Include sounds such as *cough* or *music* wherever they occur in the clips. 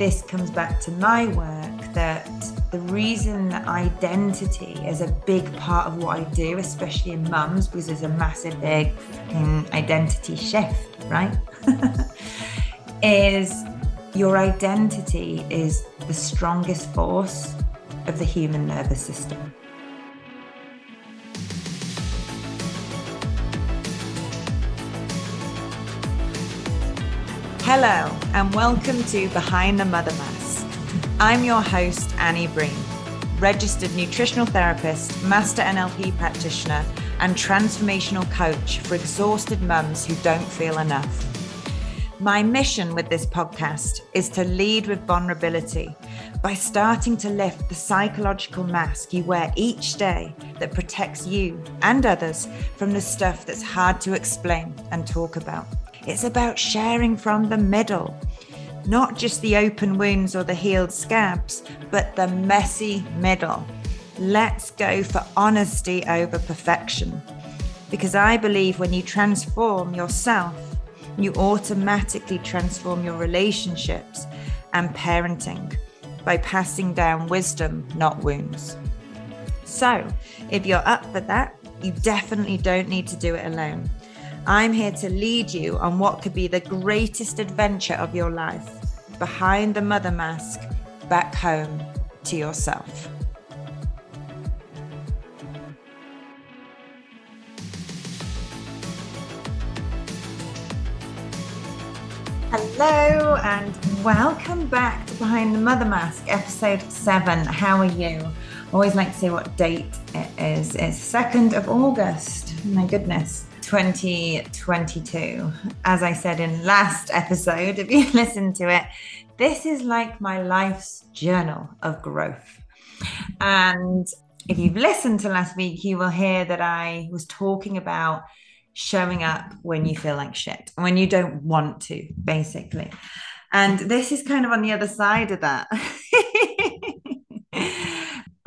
this comes back to my work that the reason that identity is a big part of what I do, especially in mums, because there's a massive big identity shift, right? *laughs* is your identity is the strongest force of the human nervous system. Hello, and welcome to Behind the Mother Mask. I'm your host, Annie Breen, registered nutritional therapist, master NLP practitioner, and transformational coach for exhausted mums who don't feel enough. My mission with this podcast is to lead with vulnerability by starting to lift the psychological mask you wear each day that protects you and others from the stuff that's hard to explain and talk about. It's about sharing from the middle, not just the open wounds or the healed scabs, but the messy middle. Let's go for honesty over perfection. Because I believe when you transform yourself, you automatically transform your relationships and parenting by passing down wisdom, not wounds. So, if you're up for that, you definitely don't need to do it alone. I'm here to lead you on what could be the greatest adventure of your life behind the mother mask, back home to yourself. Hello and welcome back to Behind the Mother Mask, episode seven. How are you? Always like to say what date it is. It's 2nd of August. My goodness. 2022. As I said in last episode, if you *laughs* listen to it, this is like my life's journal of growth. And if you've listened to last week, you will hear that I was talking about showing up when you feel like shit, when you don't want to, basically. And this is kind of on the other side of that. *laughs*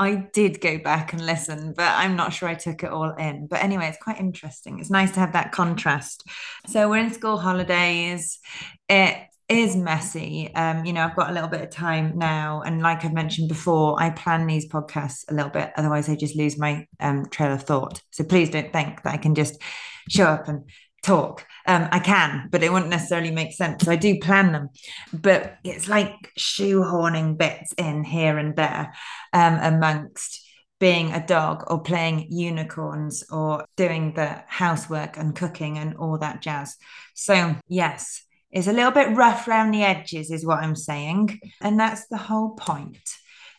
I did go back and listen, but I'm not sure I took it all in. But anyway, it's quite interesting. It's nice to have that contrast. So we're in school holidays. It is messy. Um, you know, I've got a little bit of time now. And like I've mentioned before, I plan these podcasts a little bit. Otherwise, I just lose my um, trail of thought. So please don't think that I can just show up and talk. Um, I can, but it wouldn't necessarily make sense. So I do plan them, but it's like shoehorning bits in here and there um, amongst being a dog or playing unicorns or doing the housework and cooking and all that jazz. So, yes, it's a little bit rough around the edges, is what I'm saying. And that's the whole point.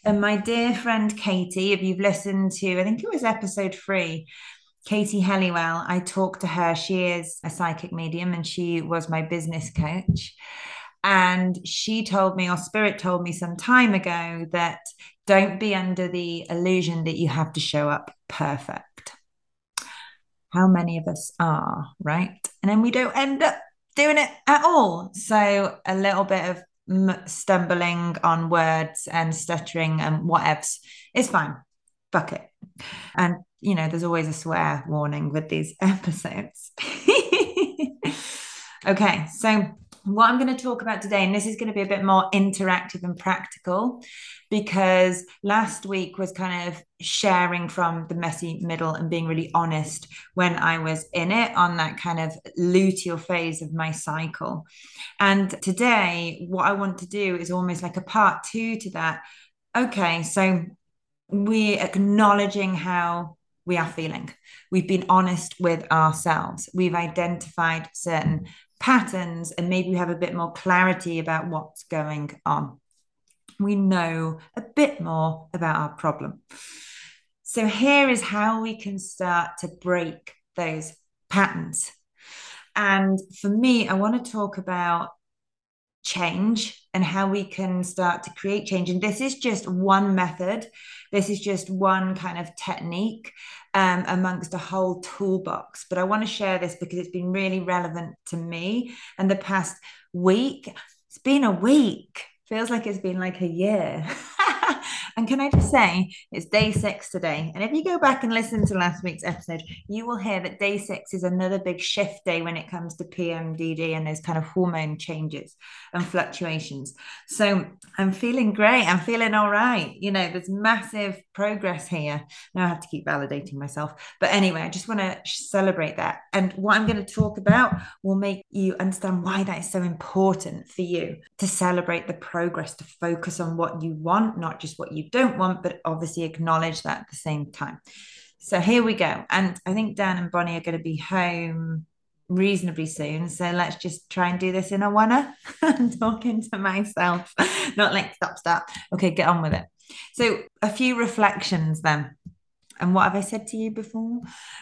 And my dear friend Katie, if you've listened to, I think it was episode three, Katie Halliwell, I talked to her. She is a psychic medium and she was my business coach. And she told me, or Spirit told me some time ago, that don't be under the illusion that you have to show up perfect. How many of us are, right? And then we don't end up doing it at all. So a little bit of stumbling on words and stuttering and whatevs is fine. Fuck it. And you know, there's always a swear warning with these *laughs* episodes. *laughs* okay, so what I'm going to talk about today, and this is going to be a bit more interactive and practical because last week was kind of sharing from the messy middle and being really honest when I was in it on that kind of luteal phase of my cycle. And today, what I want to do is almost like a part two to that. Okay, so we're acknowledging how we are feeling. We've been honest with ourselves. We've identified certain patterns, and maybe we have a bit more clarity about what's going on. We know a bit more about our problem. So, here is how we can start to break those patterns. And for me, I want to talk about change and how we can start to create change. And this is just one method, this is just one kind of technique um, amongst a whole toolbox. But I want to share this because it's been really relevant to me. And the past week, it's been a week, feels like it's been like a year. *laughs* and can I just say, it's day six today. And if you go back and listen to last week's episode, you will hear that day six is another big shift day when it comes to PMDD and those kind of hormone changes and fluctuations. So I'm feeling great. I'm feeling all right. You know, there's massive progress here. Now I have to keep validating myself. But anyway, I just want to celebrate that. And what I'm going to talk about will make you understand why that is so important for you to celebrate the progress, to focus on what you want, not just what you don't want, but obviously acknowledge that at the same time. So here we go. And I think Dan and Bonnie are going to be home reasonably soon. So let's just try and do this in a oneer. I'm *laughs* talking to myself, not like stop, stop. Okay, get on with it. So a few reflections then. And what have I said to you before?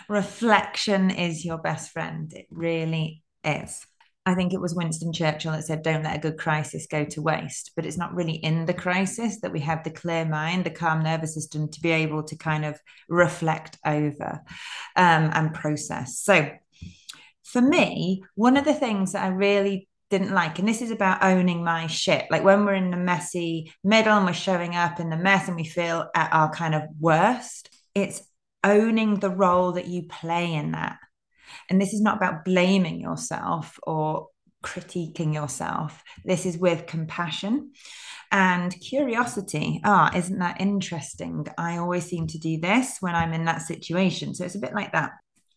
Reflection is your best friend. It really is. I think it was Winston Churchill that said, Don't let a good crisis go to waste. But it's not really in the crisis that we have the clear mind, the calm nervous system to be able to kind of reflect over um, and process. So, for me, one of the things that I really didn't like, and this is about owning my shit, like when we're in the messy middle and we're showing up in the mess and we feel at our kind of worst, it's owning the role that you play in that and this is not about blaming yourself or critiquing yourself. This is with compassion and curiosity. Ah, isn't that interesting? I always seem to do this when I'm in that situation. So it's a bit like that.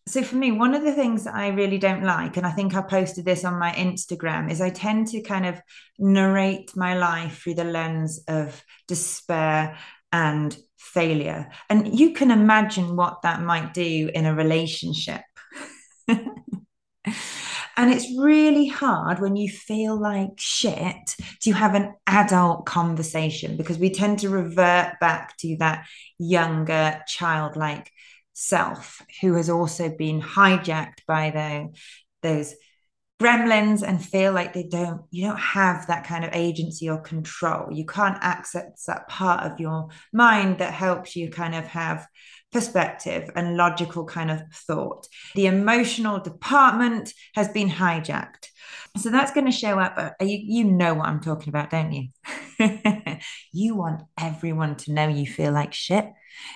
So for me, one of the things I really don't like, and I think I posted this on my Instagram, is I tend to kind of narrate my life through the lens of despair and failure. And you can imagine what that might do in a relationship *laughs* and it's really hard when you feel like shit to have an adult conversation because we tend to revert back to that younger childlike self who has also been hijacked by the, those gremlins and feel like they don't you don't have that kind of agency or control you can't access that part of your mind that helps you kind of have perspective and logical kind of thought. The emotional department has been hijacked. So that's going to show up. Uh, you, you know what I'm talking about, don't you? *laughs* you want everyone to know you feel like shit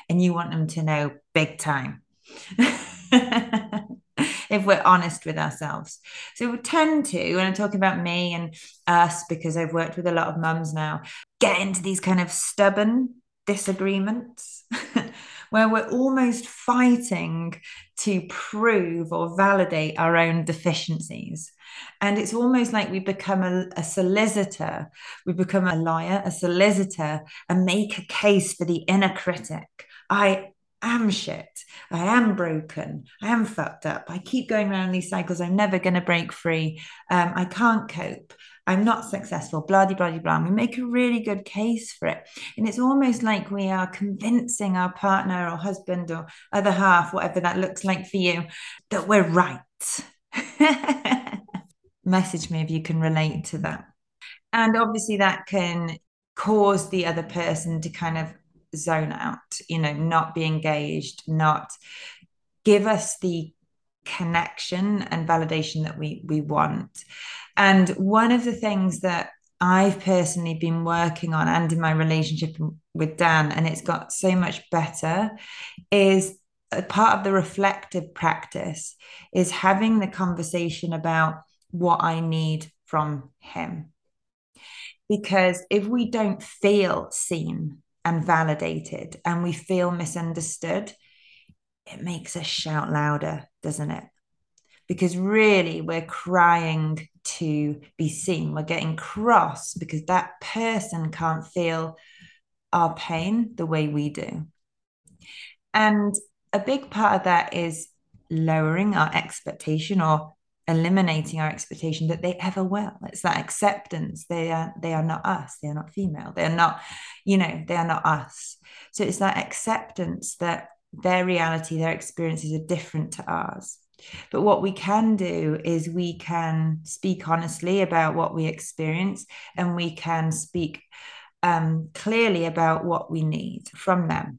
and you want them to know big time. *laughs* if we're honest with ourselves. So we tend to, when I'm talking about me and us, because I've worked with a lot of mums now, get into these kind of stubborn disagreements *laughs* where we're almost fighting to prove or validate our own deficiencies. And it's almost like we become a, a, solicitor, we become a lawyer, a solicitor, and make a case for the inner critic. I am shit. I am broken. I am fucked up. I keep going around these cycles. I'm never going to break free. Um, I can't cope. I'm not successful, blah, blah, blah, blah. we make a really good case for it. And it's almost like we are convincing our partner or husband or other half, whatever that looks like for you, that we're right. *laughs* Message me if you can relate to that. And obviously, that can cause the other person to kind of zone out, you know, not be engaged, not give us the connection and validation that we we want and one of the things that I've personally been working on and in my relationship with Dan, and it's got so much better, is a part of the reflective practice is having the conversation about what I need from him. Because if we don't feel seen and validated and we feel misunderstood, it makes us shout louder, doesn't it? Because really, we're crying to be seen. We're getting cross because that person can't feel our pain the way we do. And a big part of that is lowering our expectation or eliminating our expectation that they ever will. It's that acceptance. They are they are not us. They are not female. They are not, you know, they are not us. So it's that acceptance that their reality, their experiences are different to ours. But what we can do is we can speak honestly about what we experience and we can speak um, clearly about what we need from them.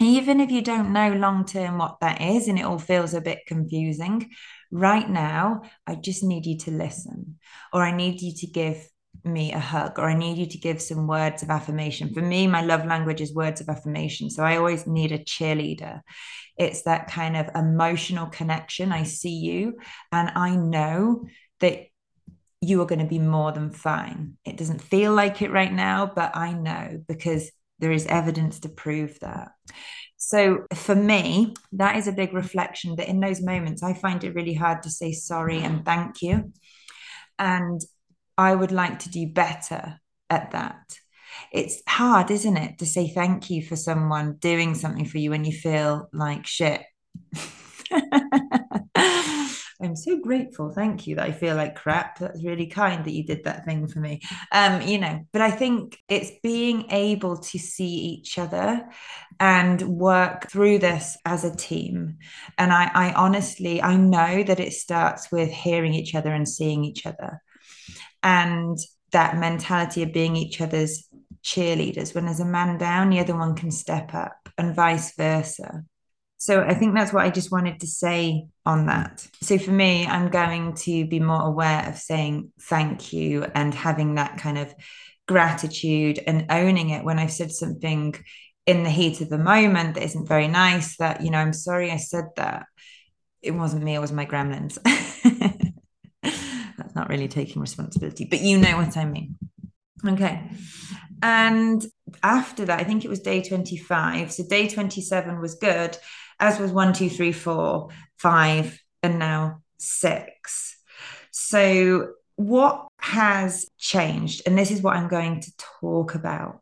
Even if you don't know long term what that is and it all feels a bit confusing, right now, I just need you to listen or I need you to give me a hug or I need you to give some words of affirmation. For me, my love language is words of affirmation. So I always need a cheerleader. It's that kind of emotional connection. I see you and I know that you are going to be more than fine. It doesn't feel like it right now, but I know because there is evidence to prove that. So for me, that is a big reflection that in those moments, I find it really hard to say sorry and thank you. And I would like to do better at that. It's hard, isn't it, to say thank you for someone doing something for you when you feel like shit. *laughs* I'm so grateful. Thank you that I feel like crap. That's really kind that you did that thing for me. Um, you know, but I think it's being able to see each other and work through this as a team. And I, I honestly, I know that it starts with hearing each other and seeing each other. And that mentality of being each other's cheerleaders. When there's a man down, the other one can step up, and vice versa. So I think that's what I just wanted to say on that. So for me, I'm going to be more aware of saying thank you and having that kind of gratitude and owning it when I've said something in the heat of the moment that isn't very nice that, you know, I'm sorry I said that. It wasn't me, it was my gremlins. *laughs* that's not really taking responsibility, but you know what I mean. Okay. And after that, I think it was day 25. So day 27 was good as was one, two, three, four, five, and now six. So, what has changed? And this is what I'm going to talk about.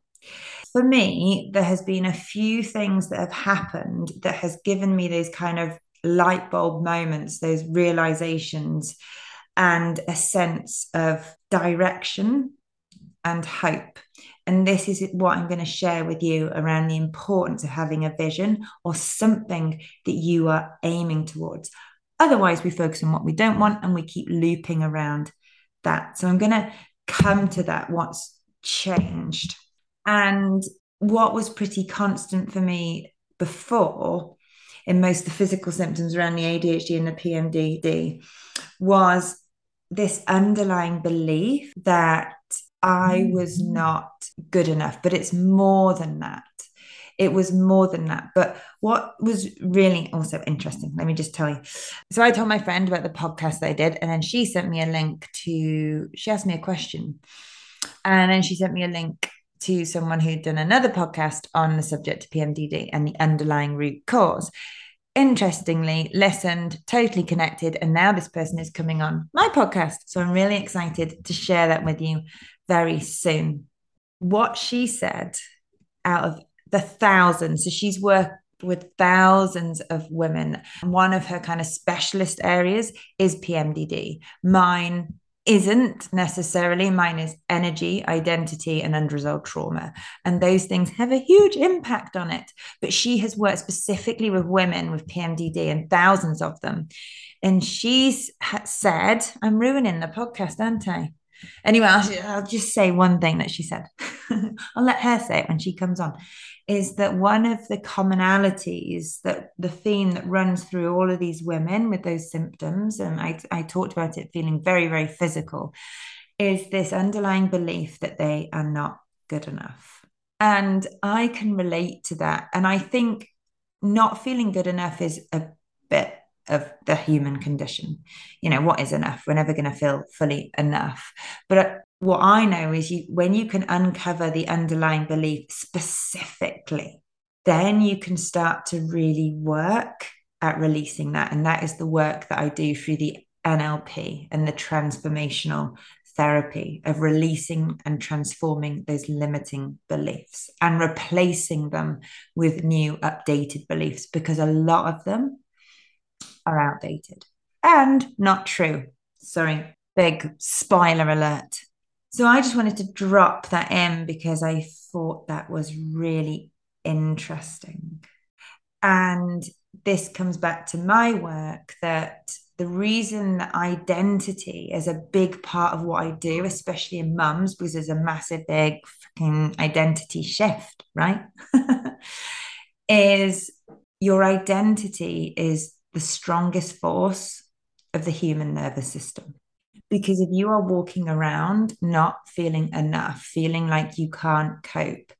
For me, there has been a few things that have happened that has given me those kind of light bulb moments, those realizations, and a sense of direction and hope. And this is what I'm going to share with you around the importance of having a vision or something that you are aiming towards. Otherwise, we focus on what we don't want and we keep looping around that. So I'm going to come to that what's changed. And what was pretty constant for me before in most of the physical symptoms around the ADHD and the PMDD was this underlying belief that I was mm-hmm. not good enough, but it's more than that. It was more than that. But what was really also interesting, let me just tell you. So I told my friend about the podcast that I did, and then she sent me a link to, she asked me a question. And then she sent me a link to someone who'd done another podcast on the subject of PMDD and the underlying root cause interestingly listened, totally connected. And now this person is coming on my podcast. So I'm really excited to share that with you very soon. What she said out of the thousands, so she's worked with thousands of women. One of her kind of specialist areas is PMDD. Mine isn't necessarily mine is energy identity and unresolved trauma. And those things have a huge impact on it. But she has worked specifically with women with pmdd and thousands of them. And she's said i'm ruining the podcast aren't i? Anyway, I'll, I'll just say one thing that she said. *laughs* I'll let her say it when she comes on. Is that one of the commonalities that the theme that runs through all of these women with those symptoms, and I, I talked about it feeling very, very physical, is this underlying belief that they are not good enough. And I can relate to that. And I think not feeling good enough is a bit of the human condition. You know, what is enough? We're never going to feel fully enough. But what I know is you, when you can uncover the underlying belief specifically, then you can start to really work at releasing that. And that is the work that I do through the NLP and the transformational therapy of releasing and transforming those limiting beliefs and replacing them with new updated beliefs because a lot of them are outdated and not true. Sorry, big spoiler alert. So I just wanted to drop that in because I thought that was really interesting. And this comes back to my work that the reason that identity is a big part of what I do, especially in mums, because there's a massive, big fucking identity shift, right? *laughs* is your identity is the strongest force of the human nervous system Because if you are walking around not feeling enough, feeling like you can't cope,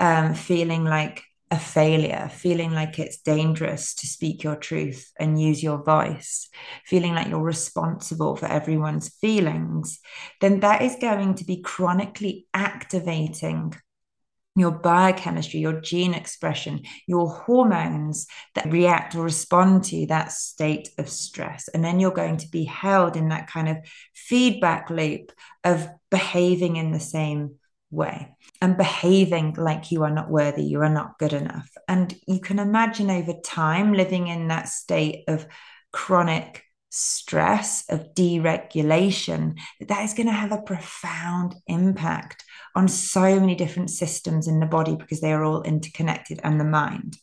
um, feeling like a failure, feeling like it's dangerous to speak your truth and use your voice, feeling like you're responsible for everyone's feelings, then that is going to be chronically activating your biochemistry, your gene expression, your hormones that react or respond to that state of stress. And then you're going to be held in that kind of feedback loop of behaving in the same way and behaving like you are not worthy, you are not good enough. And you can imagine over time living in that state of chronic stress, of deregulation, that is going to have a profound impact on so many different systems in the body because they are all interconnected and the mind.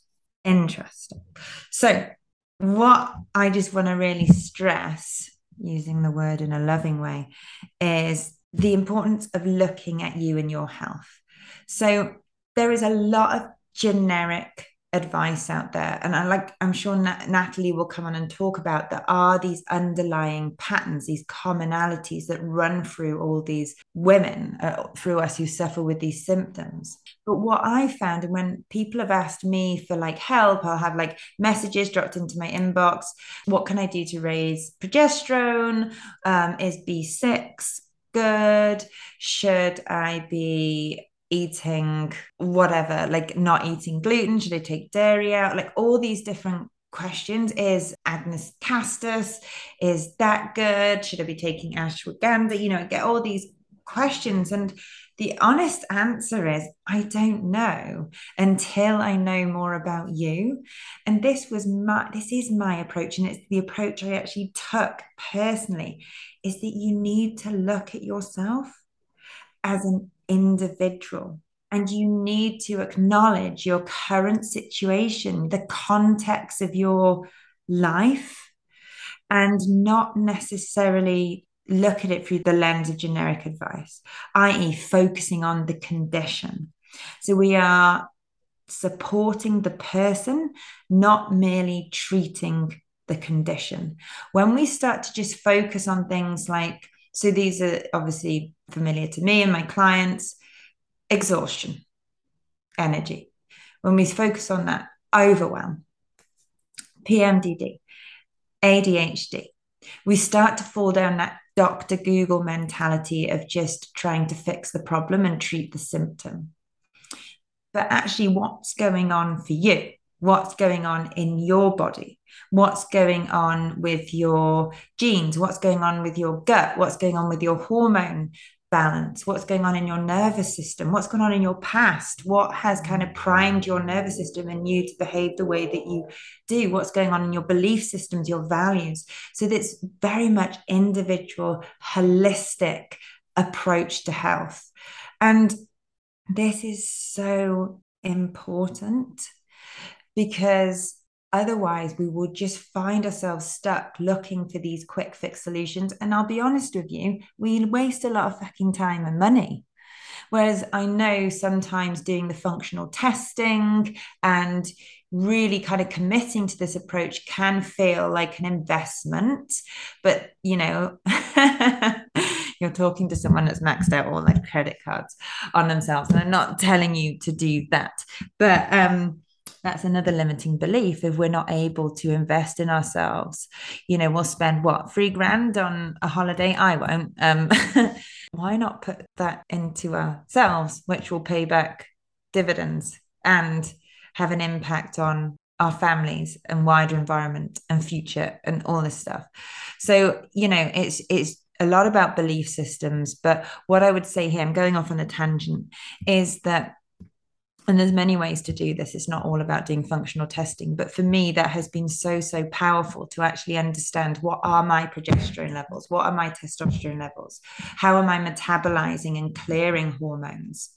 Interesting. So, what I just want to really stress, using the word in a loving way, is the importance of looking at you and your health. So there is a lot of generic advice out there. And i like i'm sure Nat- natalie will come on and talk about there are these underlying patterns these commonalities that run through all these women uh, through us who suffer with these symptoms. But what i found and when people have asked me for like help i'll have like messages dropped into my inbox. What can i do to raise progesterone? Um, is b6 good? Should I be eating whatever, like not eating gluten? Should I take dairy out? Like all these different questions. Is Agnus castus, is that good? Should I be taking ashwagandha? You know, get all these questions. And the honest answer is I don't know until I know more about you. And this was my this is my approach and it's the approach I actually took personally is that you need to look at yourself as an individual and you need to acknowledge your current situation, the context of your life, and not necessarily look at it through the lens of generic advice, i.e., focusing on the condition. So we are supporting the person, not merely treating the condition. When we start to just focus on things like, so these are obviously familiar to me and my clients exhaustion, energy. When we focus on that, overwhelm, PMDD, ADHD, we start to fall down that Dr. Google mentality of just trying to fix the problem and treat the symptom. But actually, what's going on for you? What's going on in your body? What's going on with your genes? What's going on with your gut? What's going on with your hormone balance? What's going on in your nervous system? What's going on in your past? What has kind of primed your nervous system and you to behave the way that you do? What's going on in your belief systems, your values? So that's very much individual, holistic approach to health. And this is so important because Otherwise, we will just find ourselves stuck looking for these quick fix solutions. And I'll be honest with you, we waste a lot of fucking time and money. Whereas I know sometimes doing the functional testing and really kind of committing to this approach can feel like an investment. But, you know, *laughs* you're talking to someone that's maxed out all their credit cards on themselves. And I'm not telling you to do that. But, um, that's another limiting belief. If we're not able to invest in ourselves you know we'll spend what three grand on a holiday? I won't. Um *laughs* why not put that into ourselves which will pay back dividends and have an impact on our families and wider environment and future and all this stuff? So you know it's it's a lot about belief systems but what i would say here i'm going off on a tangent is that and there's many ways to do this. It's not all about doing functional testing. But for me that has been so so powerful to actually understand what are my progesterone levels? What are my testosterone levels? How am i metabolizing and clearing hormones?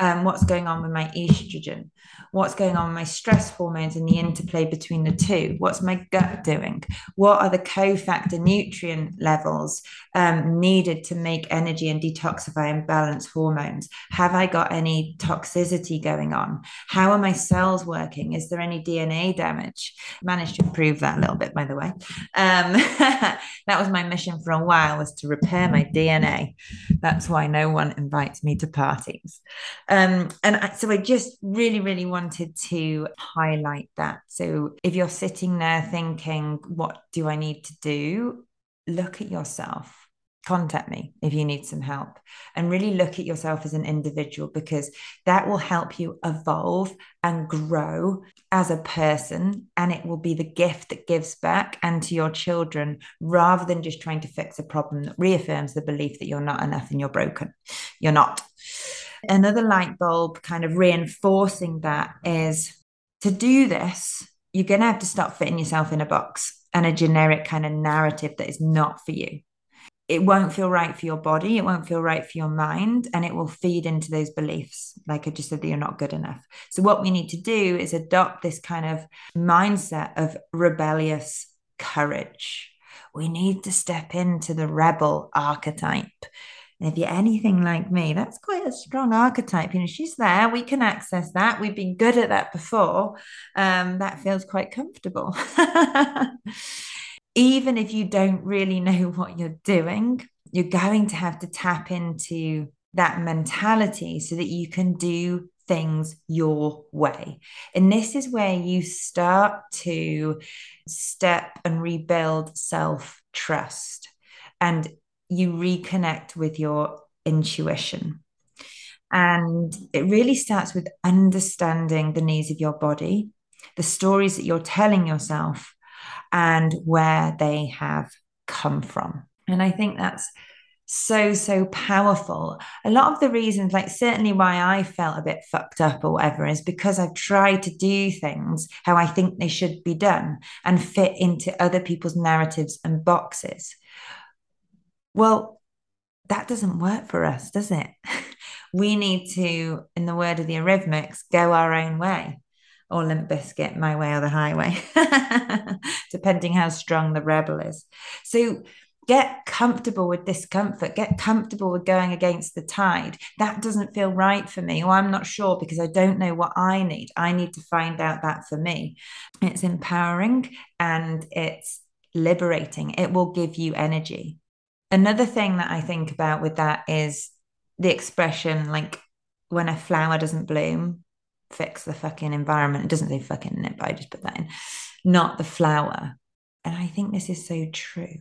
Um, what's going on with my estrogen? What's going on with my stress hormones and the interplay between the two? What's my gut doing? What are the cofactor nutrient levels um, needed to make energy and detoxify and balance hormones? Have I got any toxicity going on? How are my cells working? Is there any DNA damage? Managed to improve that a little bit, by the way. Um, *laughs* that was my mission for a while was to repair my DNA. That's why no one invites me to parties. Um, and so I just really, really wanted to highlight that. So if you're sitting there thinking, what do I need to do? Look at yourself contact me if you need some help and really look at yourself as an individual because that will help you evolve and grow as a person and it will be the gift that gives back and to your children rather than just trying to fix a problem that reaffirms the belief that you're not enough and you're broken you're not another light bulb kind of reinforcing that is to do this you're going to have to stop fitting yourself in a box and a generic kind of narrative that is not for you it won't feel right for your body, it won't feel right for your mind, and it will feed into those beliefs. Like I just said, that you're not good enough. So, what we need to do is adopt this kind of mindset of rebellious courage. We need to step into the rebel archetype. And if you're anything like me, that's quite a strong archetype. You know, she's there. We can access that. We've been good at that before. Um, that feels quite comfortable. *laughs* even if you don't really know what you're doing, you're going to have to tap into that mentality so that you can do things your way. And this is where you start to step and rebuild self trust and you reconnect with your intuition. And it really starts with understanding the needs of your body, the stories that you're telling yourself, and where they have come from. And I think that's so, so powerful. A lot of the reasons, like certainly why I felt a bit fucked up or whatever, is because I've tried to do things how I think they should be done and fit into other people's narratives and boxes. Well, that doesn't work for us, does it? *laughs* we need to, in the word of the Eurythmics, go our own way or Limp Bizkit, My Way or the Highway, *laughs* depending how strong the rebel is. So get comfortable with discomfort, get comfortable with going against the tide. That doesn't feel right for me, or I'm not sure because I don't know what I need. I need to find out that for me. It's empowering and it's liberating, it will give you energy. Another thing that I think about with that is the expression like when a flower doesn't bloom, fix the fucking environment. It doesn't say fucking in it, but I just put that in, not the flower. And I think this is so true.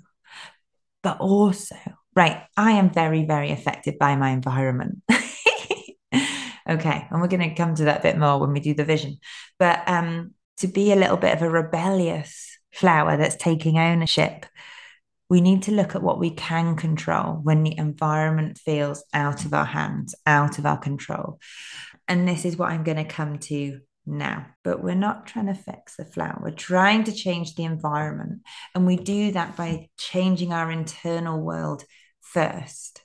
But also, right, I am very, very affected by my environment. *laughs* okay, and we're going to come to that bit more when we do the vision. But um, to be a little bit of a rebellious flower that's taking ownership, we need to look at what we can control when the environment feels out of our hands, out of our control. And this is what I'm going to come to now. But we're not trying to fix the flower. We're trying to change the environment. And we do that by changing our internal world first.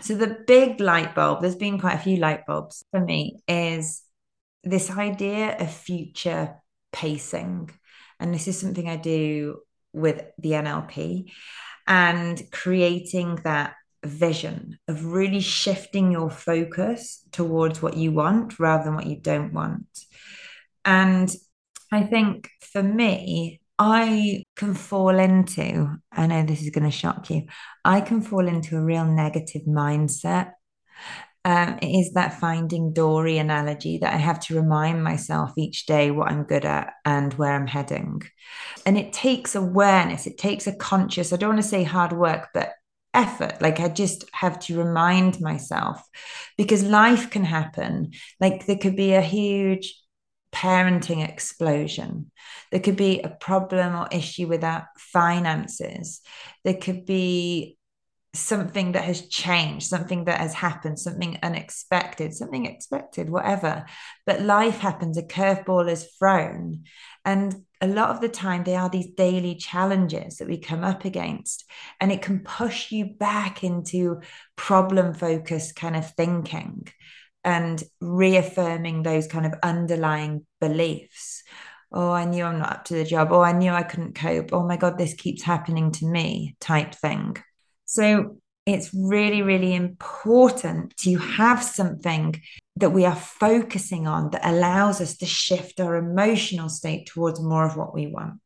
So, the big light bulb, there's been quite a few light bulbs for me, is this idea of future pacing. And this is something I do with the NLP and creating that vision of really shifting your focus towards what you want rather than what you don't want. And I think for me, I can fall into, I know this is going to shock you, I can fall into a real negative mindset. Um, it is that finding Dory analogy that I have to remind myself each day what I'm good at and where I'm heading. And it takes awareness, it takes a conscious, I don't want to say hard work, but effort. Like I just have to remind myself because life can happen. Like there could be a huge parenting explosion. There could be a problem or issue with our finances. There could be something that has changed, something that has happened, something unexpected, something expected, whatever. But life happens, a curveball is thrown. And a lot of the time, they are these daily challenges that we come up against. And it can push you back into problem focused kind of thinking. and reaffirming those kind of underlying beliefs. Oh, I knew I'm not up to the job. Oh, I knew I couldn't cope. Oh my God, this keeps happening to me, type thing. So it's really, really important to have something that we are focusing on that allows us to shift our emotional state towards more of what we want.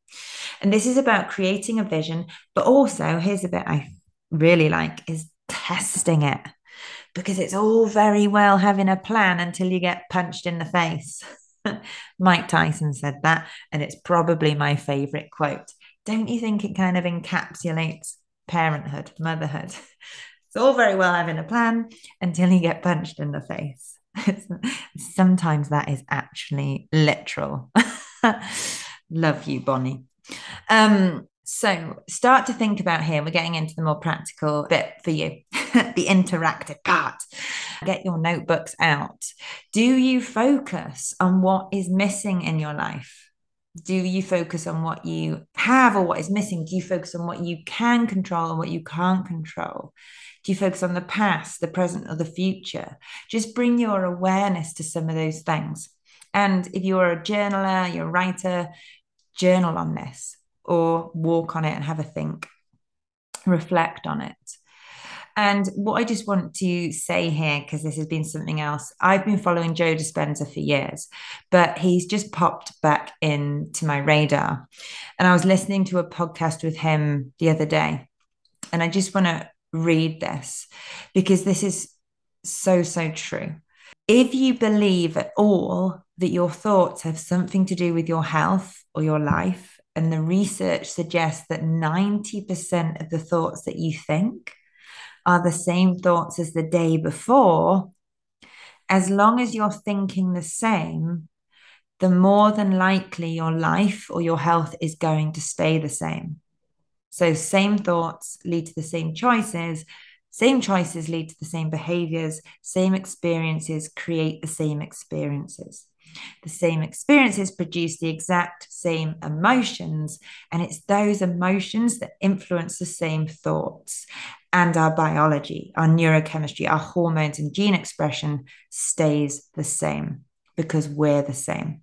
And this is about creating a vision, but also, here's a bit I really like is testing it because it's all very well having a plan until you get punched in the face. *laughs* Mike Tyson said that, and it's probably my favorite quote. Don't you think it kind of encapsulates parenthood, motherhood? *laughs* It's all very well having a plan until you get punched in the face. *laughs* Sometimes that is actually literal. *laughs* Love you, Bonnie. Um, so start to think about here. We're getting into the more practical bit for you, the interactive part. Get your notebooks out. Do you focus on what is missing in your life? Do you focus on what you have or what is missing? Do you focus on what you can control and what you can't control? Do you focus on the past, the present, or the future? Just bring your awareness to some of those things. And if you're a journaler, you're a writer, journal on this or walk on it and have a think, reflect on it. And what I just want to say here, because this has been something else, I've been following Joe Dispenza for years, but he's just popped back into my radar. And I was listening to a podcast with him the other day. And I just want to read this because this is so, so true. If you believe at all that your thoughts have something to do with your health or your life, and the research suggests that 90% of the thoughts that you think are the same thoughts as the day before, as long as you're thinking the same, the more than likely your life or your health is going to stay the same. So, same thoughts lead to the same choices, same choices lead to the same behaviors, same experiences create the same experiences. The same experiences produce the exact same emotions, and it's those emotions that influence the same thoughts. And our biology, our neurochemistry, our hormones and gene expression stays the same because we're the same.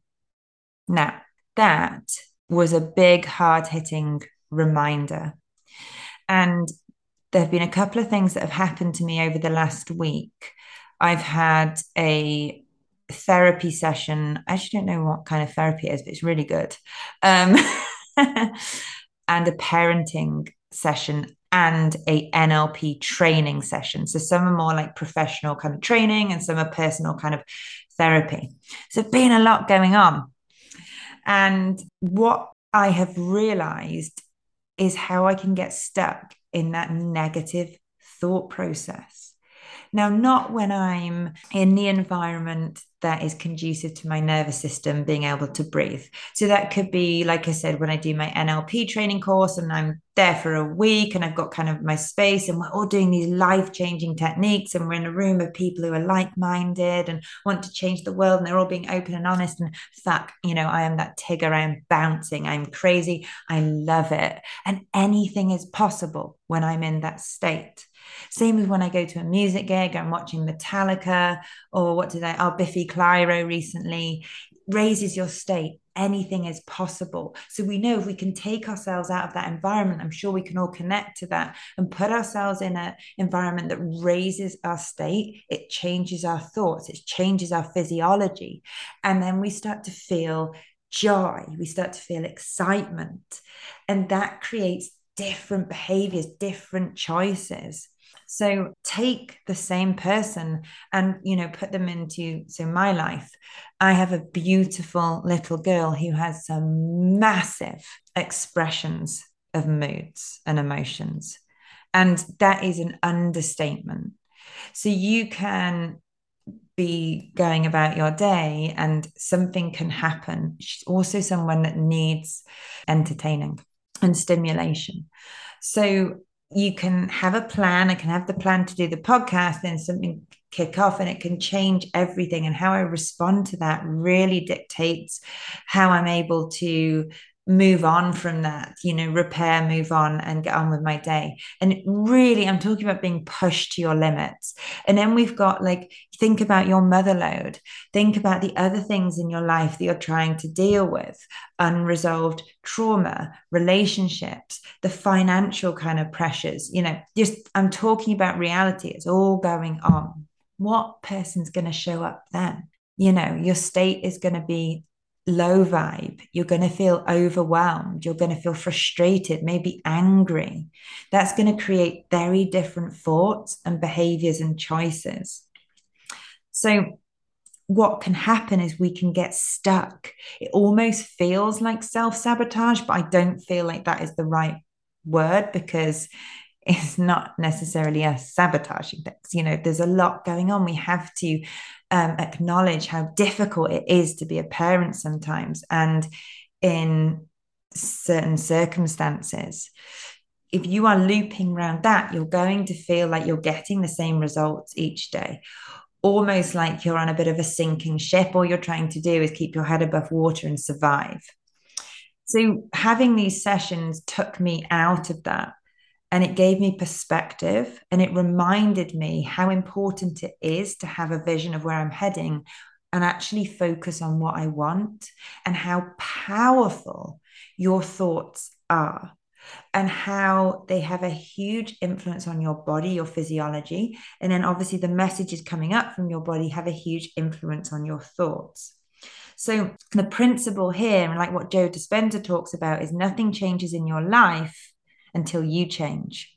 Now, that was a big, hard hitting reminder. And there have been a couple of things that have happened to me over the last week. I've had a therapy session. I actually don't know what kind of therapy it is, but it's really good. Um, *laughs* and a parenting session and a NLP training session. So some are more like professional kind of training and some are personal kind of therapy. So been a lot going on. And what I have realized is how I can get stuck in that negative thought process. Now, not when I'm in the environment that is conducive to my nervous system being able to breathe. So that could be, like I said, when I do my NLP training course and I'm there for a week and I've got kind of my space and we're all doing these life changing techniques and we're in a room of people who are like minded and want to change the world and they're all being open and honest. And fuck, you know, I am that Tigger, I am bouncing, I'm crazy, I love it. And anything is possible when I'm in that state. Same with when I go to a music gig, I'm watching Metallica or what did I, oh, Biffy Clyro recently, raises your state. Anything is possible. So we know if we can take ourselves out of that environment, I'm sure we can all connect to that and put ourselves in an environment that raises our state. It changes our thoughts, it changes our physiology. And then we start to feel joy, we start to feel excitement. And that creates different behaviors, different choices. So take the same person and, you know, put them into so my life. I have a beautiful little girl who has some massive expressions of moods and emotions. And that is an understatement. So you can be going about your day and something can happen. She's also someone that needs entertaining and stimulation. So you can have a plan. I can have the plan to do the podcast, then something kick off, and it can change everything. And how I respond to that really dictates how I'm able to move on from that, you know, repair, move on, and get on with my day. And really, I'm talking about being pushed to your limits. And then we've got like, think about your mother load, think about the other things in your life that you're trying to deal with unresolved trauma, relationships, the financial kind of pressures. You know, just I'm talking about reality, it's all going on. What person's going to show up then? You know, your state is going to be low vibe. You're going to feel overwhelmed. You're going to feel frustrated, maybe angry. That's going to create very different thoughts and behaviors and choices. So, what can happen is we can get stuck. It almost feels like self sabotage, but I don't feel like that is the right word because it's not necessarily a sabotaging things. You know, there's a lot going on. We have to um, acknowledge how difficult it is to be a parent sometimes and in certain circumstances. If you are looping around that you're going to feel like you're getting the same results each day. Almost like you're on a bit of a sinking ship. All you're trying to do is keep your head above water and survive. So having these sessions took me out of that and it gave me perspective and it reminded me how important it is to have a vision of where I'm heading and actually focus on what I want and how powerful your thoughts are and how they have a huge influence on your body, your physiology. And then obviously the messages coming up from your body have a huge influence on your thoughts. So the principle here, and like what Joe Dispenza talks about, is nothing changes in your life until you change.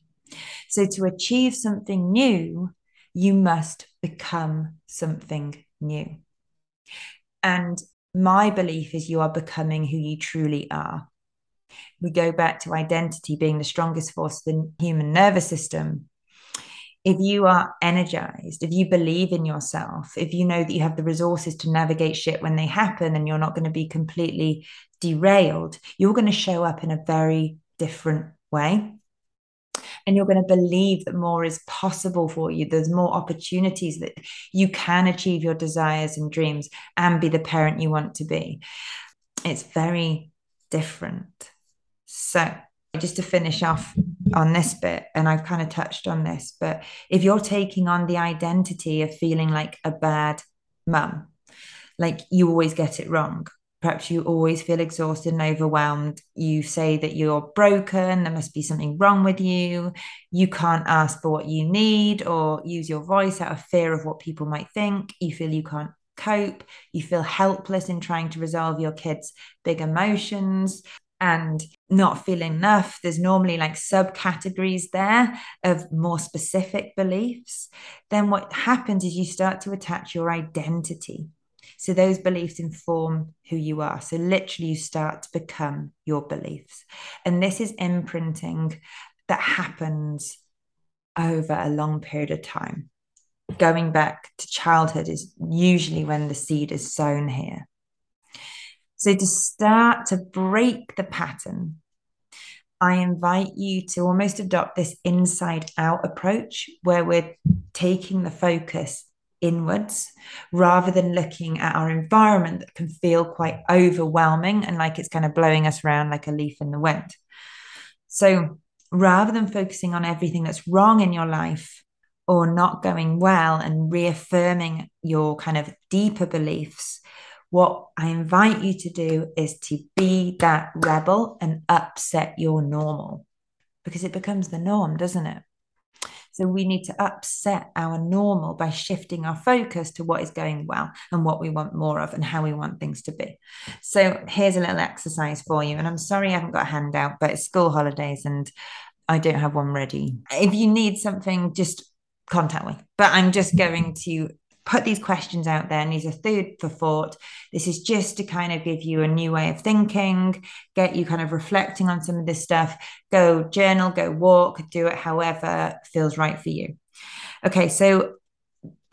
So, to achieve something new, you must become something new. And my belief is you are becoming who you truly are. We go back to identity being the strongest force in the human nervous system. If you are energized, if you believe in yourself, if you know that you have the resources to navigate shit when they happen and you're not going to be completely derailed, you're going to show up in a very different way and you're going to believe that more is possible for you. There's more opportunities that you can achieve your desires and dreams and be the parent you want to be. It's very different. So, just to finish off on this bit, and I've kind of touched on this, but if you're taking on the identity of feeling like a bad mum, like you always get it wrong, perhaps you always feel exhausted and overwhelmed. You say that you're broken, there must be something wrong with you. You can't ask for what you need or use your voice out of fear of what people might think. You feel you can't cope. You feel helpless in trying to resolve your kids' big emotions and not feel enough. There's normally like subcategories there of more specific beliefs. Then what happens is you start to attach your identity so those beliefs inform who you are. So literally, you start to become your beliefs. And this is imprinting that happens over a long period of time. Going back to childhood is usually when the seed is sown here. So, to start to break the pattern, I invite you to almost adopt this inside out approach where we're taking the focus inwards rather than looking at our environment that can feel quite overwhelming and like it's kind of blowing us around like a leaf in the wind. So rather than focusing on everything that's wrong in your life or not going well and reaffirming your kind of deeper beliefs, what I invite you to do is to be that rebel and upset your normal because it becomes the norm, doesn't it? So we need to upset our normal by shifting our focus to what is going well and what we want more of and how we want things to be. So here's a little exercise for you. And I'm sorry I haven't got a handout, but it's school holidays and I don't have one ready. If you need something, just contact me. But I'm just going to put these questions out there and these are food for thought. This is just to kind of give you a new way of thinking, get you kind of reflecting on some of this stuff. Go journal, go walk, do it however feels right for you. Okay, so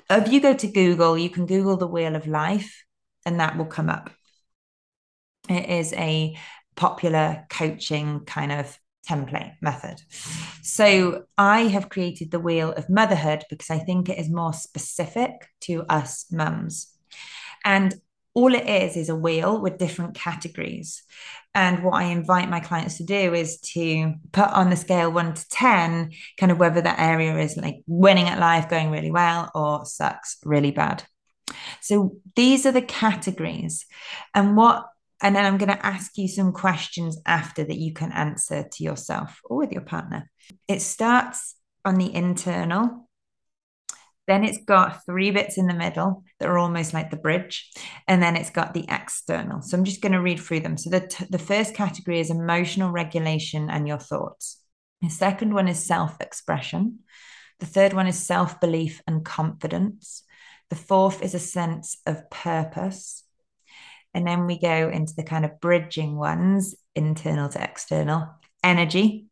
if you go to Google, you can Google the Wheel of Life and that will come up. It is a popular coaching kind of template method. So I have created the wheel of motherhood because I think it is more specific to us mums. And all it is is a wheel with different categories. And what I invite my clients to do is to put on the scale one to 10, kind of whether that area is like winning at life, going really well, or sucks really bad. So these are the categories. And what, and then I'm going to ask you some questions after that you can answer to yourself or with your partner. It starts on the internal then it's got three bits in the middle that are almost like the bridge. And then it's got the external. So I'm just going to read through them. So the, t- the first category is emotional regulation and your thoughts. The second one is self expression. The third one is self belief and confidence. The fourth is a sense of purpose. And then we go into the kind of bridging ones, internal to external energy,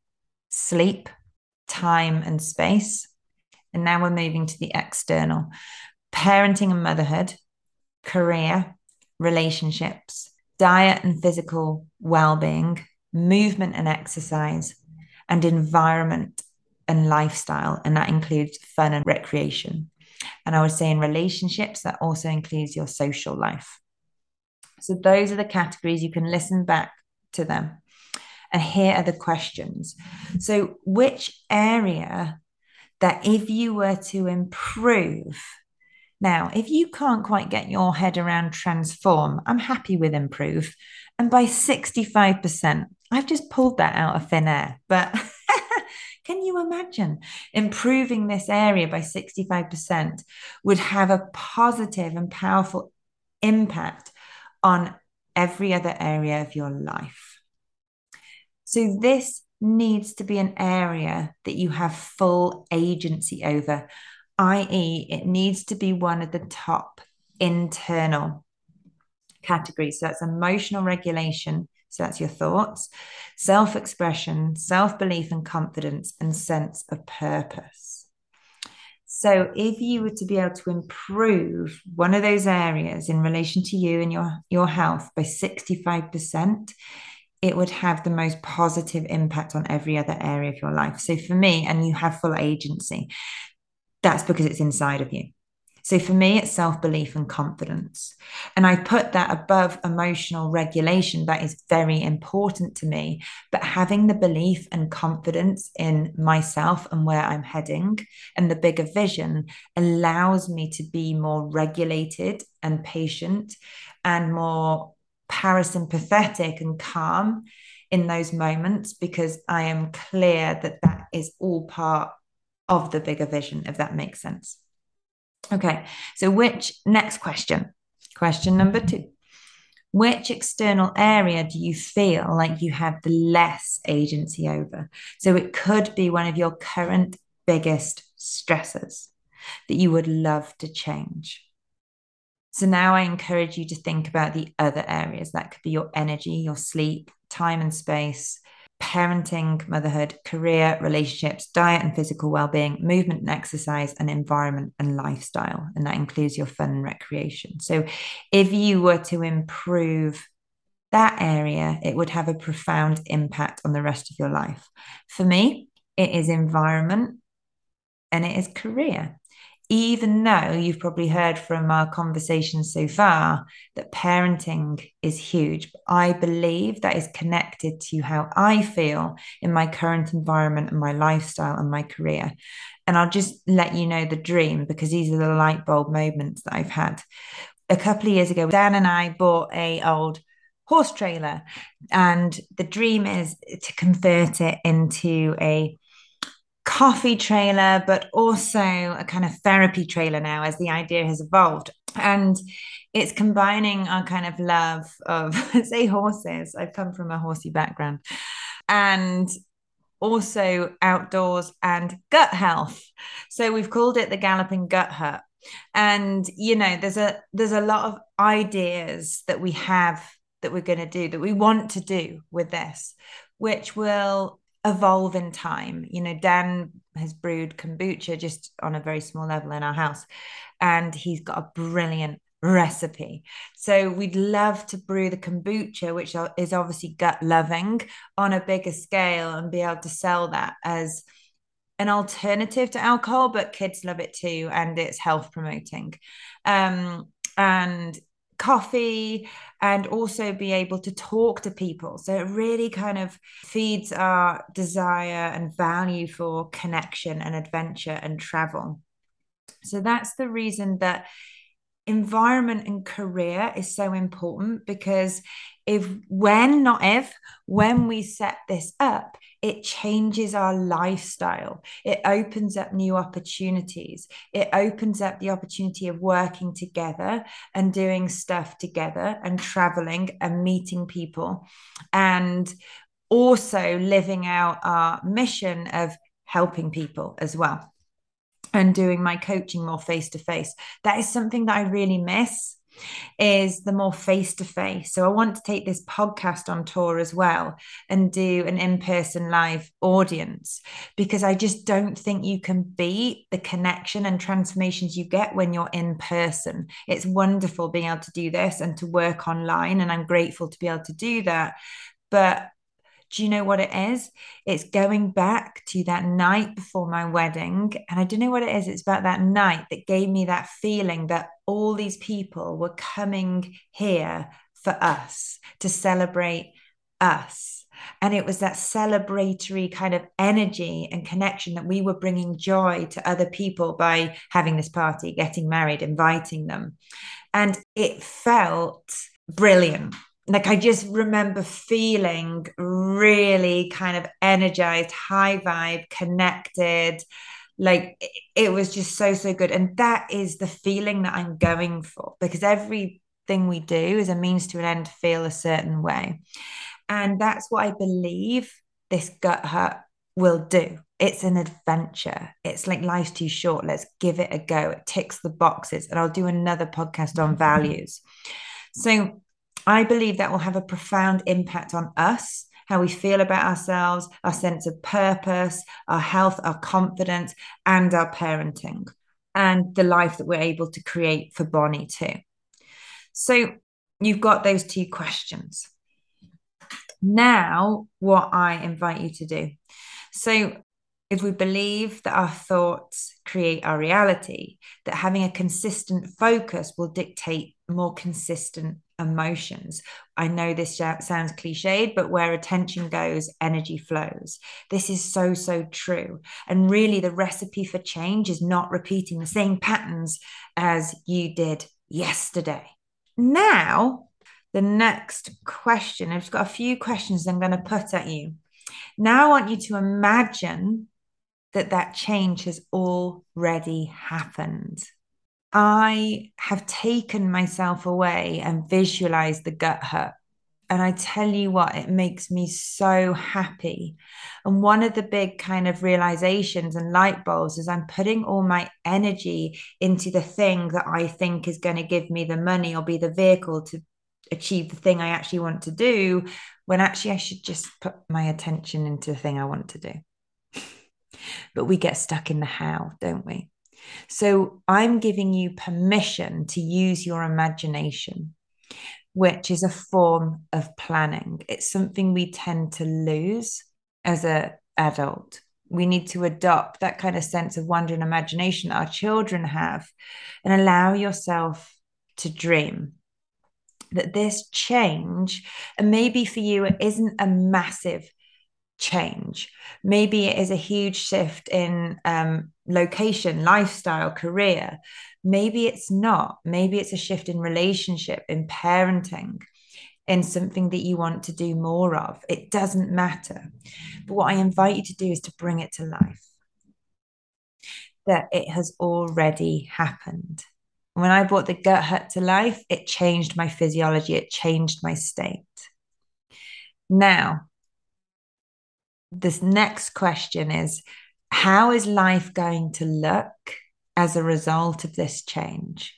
sleep, time and space, and now we're moving to the external parenting and motherhood, career, relationships, diet and physical well being, movement and exercise, and environment and lifestyle. And that includes fun and recreation. And I would say in relationships, that also includes your social life. So those are the categories. You can listen back to them. And here are the questions. So, which area that if you were to improve, now, if you can't quite get your head around transform, I'm happy with improve. And by 65%, I've just pulled that out of thin air. But *laughs* can you imagine improving this area by 65% would have a positive and powerful impact on every other area of your life? So, this needs to be an area that you have full agency over, i.e., it needs to be one of the top internal categories. So that's emotional regulation. So that's your thoughts, self expression, self belief and confidence, and sense of purpose. So, if you were to be able to improve one of those areas in relation to you and your, your health by 65%, it would have the most positive impact on every other area of your life. So for me, and you have full agency, that's because it's inside of you. So for me, it's self belief and confidence. And I put that above emotional regulation. That is very important to me. But having the belief and confidence in myself and where I'm heading and the bigger vision allows me to be more regulated and patient and more parasympathetic and calm in those moments because I am clear that that is all part of the bigger vision, if that makes sense. Okay, so which next question? Question number two. Which external area do you feel like you have the less agency over? So it could be one of your current biggest stressors that you would love to change. So now I encourage you to think about the other areas. That could be your energy, your sleep, time and space, parenting, motherhood, career, relationships, diet and physical well-being, movement and exercise, and environment and lifestyle. And that includes your fun and recreation. So if you were to improve that area, it would have a profound impact on the rest of your life. For me, it is environment and it is career even though you've probably heard from our conversations so far that parenting is huge, I believe that is connected to how I feel in my current environment and my lifestyle and my career. And I'll just let you know the dream because these are the light bulb moments that I've had. A couple of years ago, Dan and I bought a old horse trailer, and the dream is to convert it into a coffee trailer, but also a kind of therapy trailer now as the idea has evolved. And it's combining our kind of love of, *laughs* say, horses. I've come from a horsey background. And also outdoors and gut health. So we've called it the Galloping Gut Hut. And you know, there's a there's a lot of ideas that we have that we're going to do that we want to do with this, which will evolve in time. You know, Dan has brewed kombucha just on a very small level in our house, and he's got a brilliant recipe. So we'd love to brew the kombucha, which is obviously gut loving, on a bigger scale and be able to sell that as an alternative to alcohol, but kids love it too, and it's health promoting. Um, and coffee and also be able to talk to people. So it really kind of feeds our desire and value for connection and adventure and travel. So that's the reason that environment and career is so important because if when not if when we set this up it changes our lifestyle. It opens up new opportunities. It opens up the opportunity of working together and doing stuff together and traveling and meeting people and also living out our mission of helping people as well and doing my coaching more face to face. That is something that I really miss is the more face to face. So I want to take this podcast on tour as well and do an in-person live audience because I just don't think you can beat the connection and transformations you get when you're in person. It's wonderful being able to do this and to work online and I'm grateful to be able to do that. But do you know what it is? It's going back to that night before my wedding. And I don't know what it is. It's about that night that gave me that feeling that all these people were coming here for us to celebrate us. And it was that celebratory kind of energy and connection that we were bringing joy to other people by having this party, getting married, inviting them. And it felt brilliant like I just remember feeling really kind of energized, high vibe, connected. Like it was just so, so good. And that is the feeling that I'm going for because everything we do is a means to an end feel a certain way. And that's what I believe this gut hut will do. It's an adventure. It's like life's too short. Let's give it a go. It ticks the boxes. And I'll do another podcast on values. So I believe that will have a profound impact on us, how we feel about ourselves, our sense of purpose, our health, our confidence, and our parenting, and the life that we're able to create for Bonnie too. So you've got those two questions. Now, what I invite you to do. So, if we believe that our thoughts create our reality, that having a consistent focus will dictate more consistent emotions. I know this sounds cliched, but where attention goes, energy flows. This is so, so true. And really, the recipe for change is not repeating the same patterns as you did yesterday. Now, the next question, I've got a few questions I'm going to put at you. Now, I want you to imagine that that change has already happened. I have taken myself away and visualized the gut hut. And I tell you what, it makes me so happy. And one of the big kind of realizations and light bulbs is I'm putting all my energy into the thing that I think is going to give me the money or be the vehicle to achieve the thing I actually want to do, when actually I should just put my attention into the thing I want to do. but we get stuck in the how, don't we? So I'm giving you permission to use your imagination, which is a form of planning. It's something we tend to lose as an adult. We need to adopt that kind of sense of wonder and imagination that our children have and allow yourself to dream that this change, and maybe for you, it isn't a massive change. Maybe it is a huge shift in um, location, lifestyle, career. Maybe it's not. Maybe it's a shift in relationship, in parenting, in something that you want to do more of. It doesn't matter. But what I invite you to do is to bring it to life. That it has already happened. When I brought the gut hut to life, it changed my physiology, it changed my state. Now, this next question is how is life going to look as a result of this change?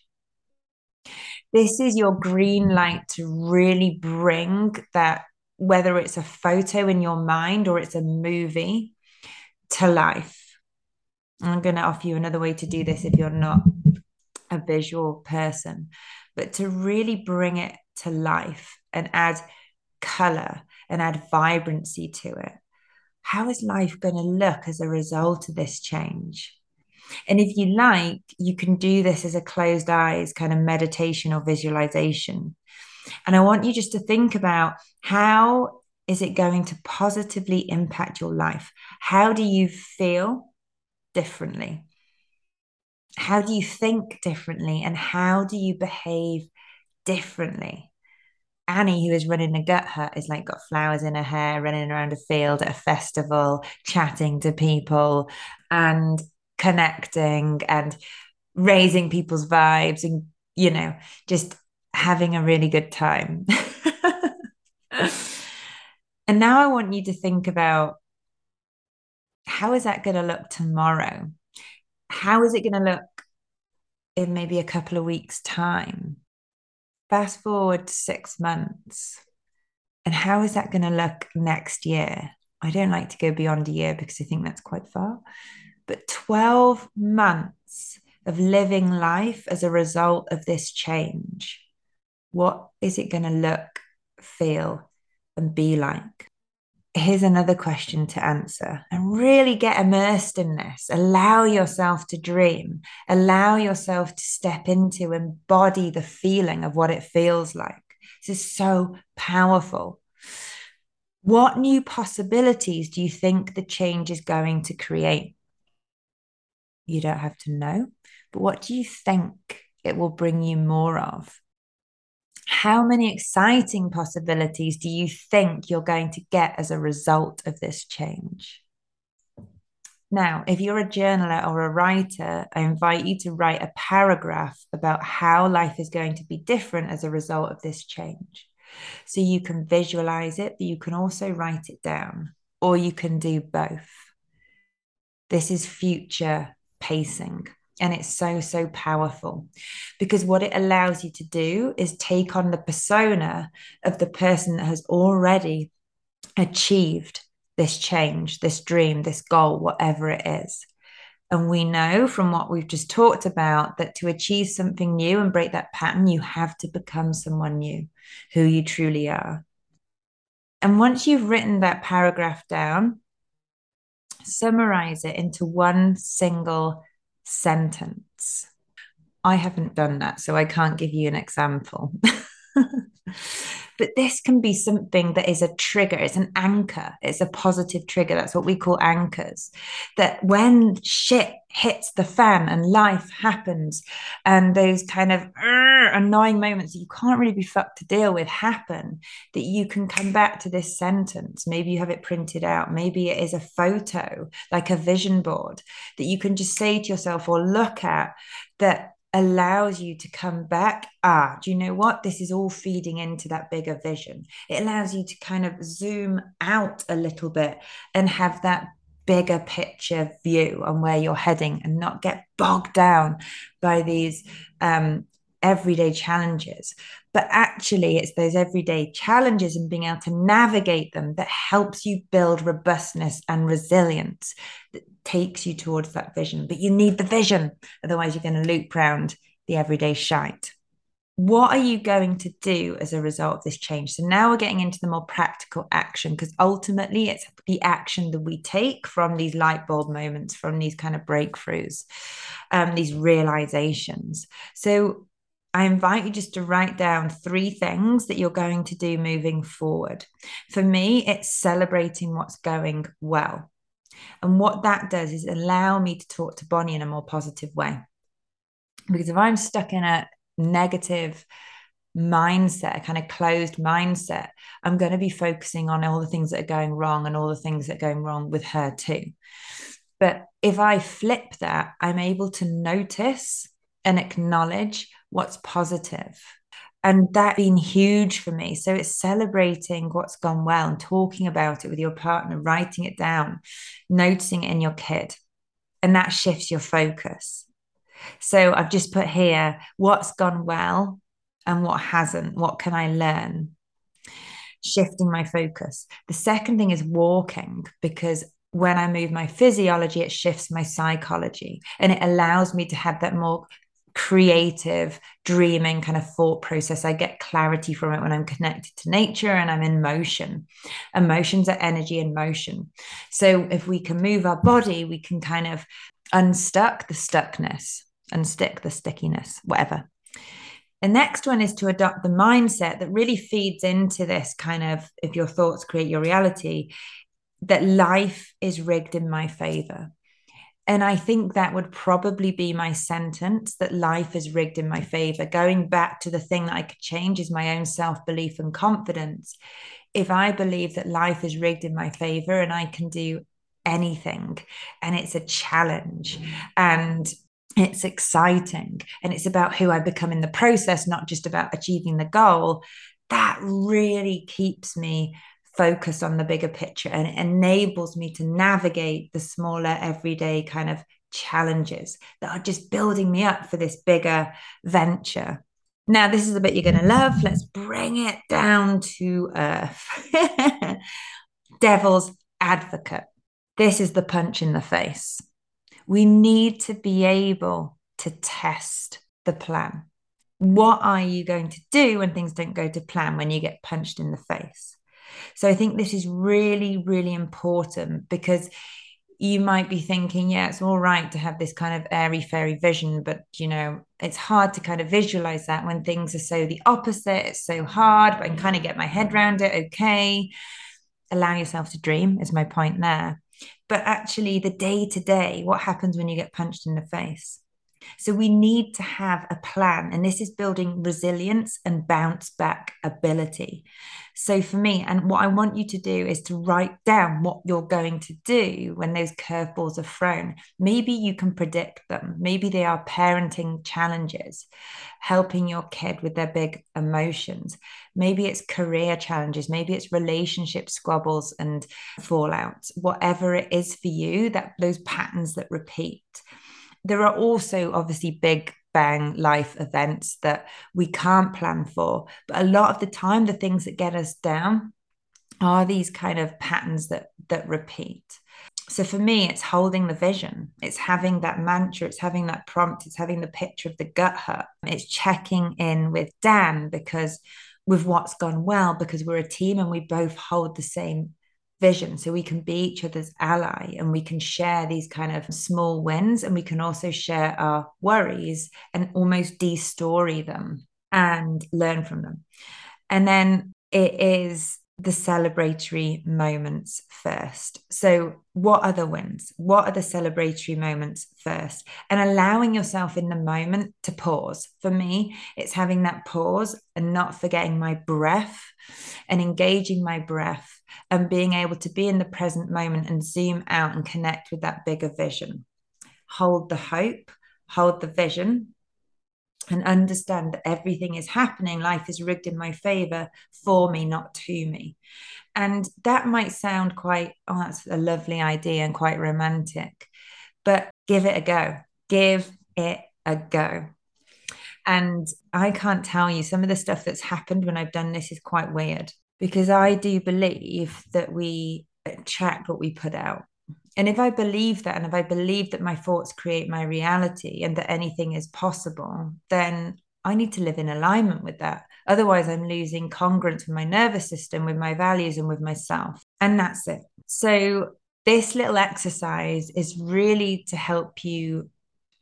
This is your green light to really bring that, whether it's a photo in your mind or it's a movie, to life. I'm going to offer you another way to do this if you're not a visual person, but to really bring it to life and add color and add vibrancy to it how is life going to look as a result of this change? And if you like, you can do this as a closed eyes kind of meditation or visualization. And I want you just to think about how is it going to positively impact your life? How do you feel differently? How do you think differently? And how do you behave differently? Annie, who is running a gut hut, is like got flowers in her hair, running around a field at a festival, chatting to people and connecting and raising people's vibes and, you know, just having a really good time. *laughs* and now I want you to think about how is that going to look tomorrow? How is it going to look in maybe a couple of weeks' time? Fast forward six months. And how is that going to look next year? I don't like to go beyond a year because I think that's quite far. But 12 months of living life as a result of this change. What is it going to look, feel, and be like? Here's another question to answer and really get immersed in this. Allow yourself to dream, allow yourself to step into, embody the feeling of what it feels like. This is so powerful. What new possibilities do you think the change is going to create? You don't have to know, but what do you think it will bring you more of? How many exciting possibilities do you think you're going to get as a result of this change? Now, if you're a journaler or a writer, I invite you to write a paragraph about how life is going to be different as a result of this change. So you can visualize it, but you can also write it down, or you can do both. This is future pacing. And it's so, so powerful because what it allows you to do is take on the persona of the person that has already achieved this change, this dream, this goal, whatever it is. And we know from what we've just talked about that to achieve something new and break that pattern, you have to become someone new, who you truly are. And once you've written that paragraph down, summarize it into one single sentence. I haven't done that, so I can't give you an example. *laughs* but this can be something that is a trigger, it's an anchor, it's a positive trigger. That's what we call anchors. That when shit hits the fan and life happens, and those kind of annoying moments that you can't really be fucked to deal with happen, that you can come back to this sentence. Maybe you have it printed out, maybe it is a photo, like a vision board, that you can just say to yourself or look at that allows you to come back. Ah, do you know what? This is all feeding into that bigger vision. It allows you to kind of zoom out a little bit and have that bigger picture view on where you're heading and not get bogged down by these um, everyday challenges. But actually, it's those everyday challenges and being able to navigate them that helps you build robustness and resilience that takes you towards that vision. But you need the vision, otherwise, you're going to loop round the everyday shite. What are you going to do as a result of this change? So now we're getting into the more practical action because ultimately it's the action that we take from these light bulb moments, from these kind of breakthroughs, um, these realizations. So I invite you just to write down three things that you're going to do moving forward. For me, it's celebrating what's going well. And what that does is allow me to talk to Bonnie in a more positive way. Because if I'm stuck in a negative mindset, a kind of closed mindset, I'm going to be focusing on all the things that are going wrong and all the things that are going wrong with her too. But if I flip that, I'm able to notice and acknowledge what's positive. And that been huge for me. So it's celebrating what's gone well and talking about it with your partner writing it down noticing it in your kid. And that shifts your focus. So i've just put here what's gone well and what hasn't. What can i learn? Shifting my focus. The second thing is walking because when I move my physiology, it shifts my psychology and it allows me to have that more creative, dreaming kind of thought process. I get clarity from it when I'm connected to nature and I'm in motion. Emotions are energy in motion. So if we can move our body, we can kind of unstuck the stuckness, unstick the stickiness, whatever. The next one is to adopt the mindset that really feeds into this kind of if your thoughts create your reality, that life is rigged in my favor. And I think that would probably be my sentence that life is rigged in my favor. Going back to the thing that I could change is my own self belief and confidence. If I believe that life is rigged in my favor and I can do anything and it's a challenge and it's exciting and it's about who I become in the process, not just about achieving the goal, that really keeps me focus on the bigger picture and it enables me to navigate the smaller everyday kind of challenges that are just building me up for this bigger venture. Now, this is a bit you're going to love. Let's bring it down to earth. *laughs* Devil's advocate. This is the punch in the face. We need to be able to test the plan. What are you going to do when things don't go to plan, when you get punched in the face? So I think this is really, really important because you might be thinking, yeah, it's all right to have this kind of airy fairy vision, but you know, it's hard to kind of visualize that when things are so the opposite. It's so hard, but I can kind of get my head around it. Okay. Allow yourself to dream is my point there. But actually, the day to day, what happens when you get punched in the face? So we need to have a plan, and this is building resilience and bounce back ability. So for me, and what I want you to do is to write down what you're going to do when those curveballs are thrown. Maybe you can predict them. Maybe they are parenting challenges, helping your kid with their big emotions. Maybe it's career challenges. Maybe it's relationship squabbles and fallouts. Whatever it is for you, that those patterns that repeat there are also obviously big bang life events that we can't plan for. But a lot of the time, the things that get us down are these kind of patterns that that repeat. So for me, it's holding the vision. It's having that mantra. It's having that prompt. It's having the picture of the gut hut. It's checking in with Dan because with what's gone well, because we're a team and we both hold the same vision. So we can be each other's ally and we can share these kind of small wins and we can also share our worries and almost de-story them and learn from them. And then it is the celebratory moments first. So, what are the wins? What are the celebratory moments first? And allowing yourself in the moment to pause. For me, it's having that pause and not forgetting my breath and engaging my breath and being able to be in the present moment and zoom out and connect with that bigger vision. Hold the hope, hold the vision, and understand that everything is happening. Life is rigged in my favor for me, not to me. And that might sound quite, oh, that's a lovely idea and quite romantic, but give it a go. Give it a go. And I can't tell you, some of the stuff that's happened when I've done this is quite weird because I do believe that we uh, attract what we put out. And if I believe that, and if I believe that my thoughts create my reality and that anything is possible, then I need to live in alignment with that. Otherwise, I'm losing congruence with my nervous system, with my values, and with myself. And that's it. So, this little exercise is really to help you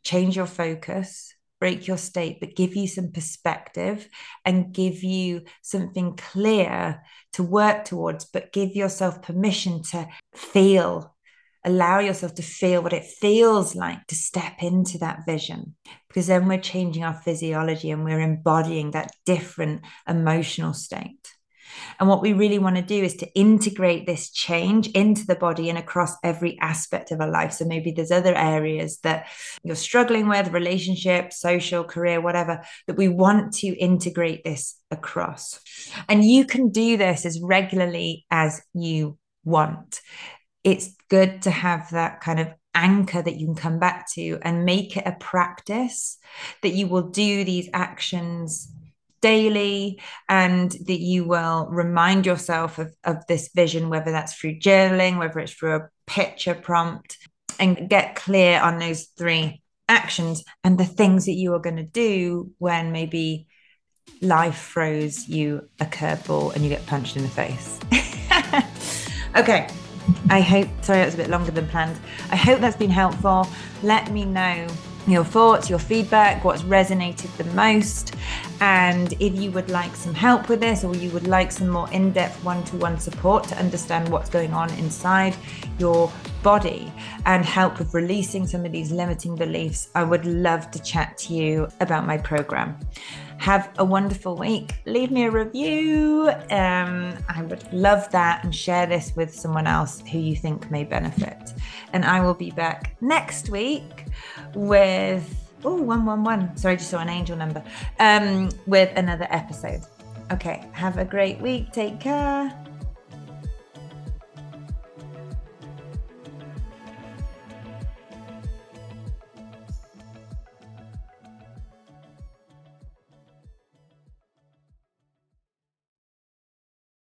change your focus, break your state, but give you some perspective and give you something clear to work towards, but give yourself permission to feel, allow yourself to feel what it feels like to step into that vision. Because then we're changing our physiology and we're embodying that different emotional state. And what we really want to do is to integrate this change into the body and across every aspect of our life. So maybe there's other areas that you're struggling with, relationship, social, career, whatever, that we want to integrate this across. And you can do this as regularly as you want. It's good to have that kind of anchor that you can come back to and make it a practice that you will do these actions daily and that you will remind yourself of, of this vision, whether that's through journaling, whether it's through a picture prompt, and get clear on those three actions and the things that you are going to do when maybe life throws you a curveball and you get punched in the face. *laughs* okay, I hope, sorry, that was a bit longer than planned. I hope that's been helpful. Let me know your thoughts, your feedback, what's resonated the most. And if you would like some help with this, or you would like some more in depth one to one support to understand what's going on inside your body and help with releasing some of these limiting beliefs, I would love to chat to you about my program. Have a wonderful week. Leave me a review. Um, I would love that and share this with someone else who you think may benefit. And I will be back next week with oh one one one. Sorry, I just saw an angel number. Um, with another episode. Okay, have a great week. Take care.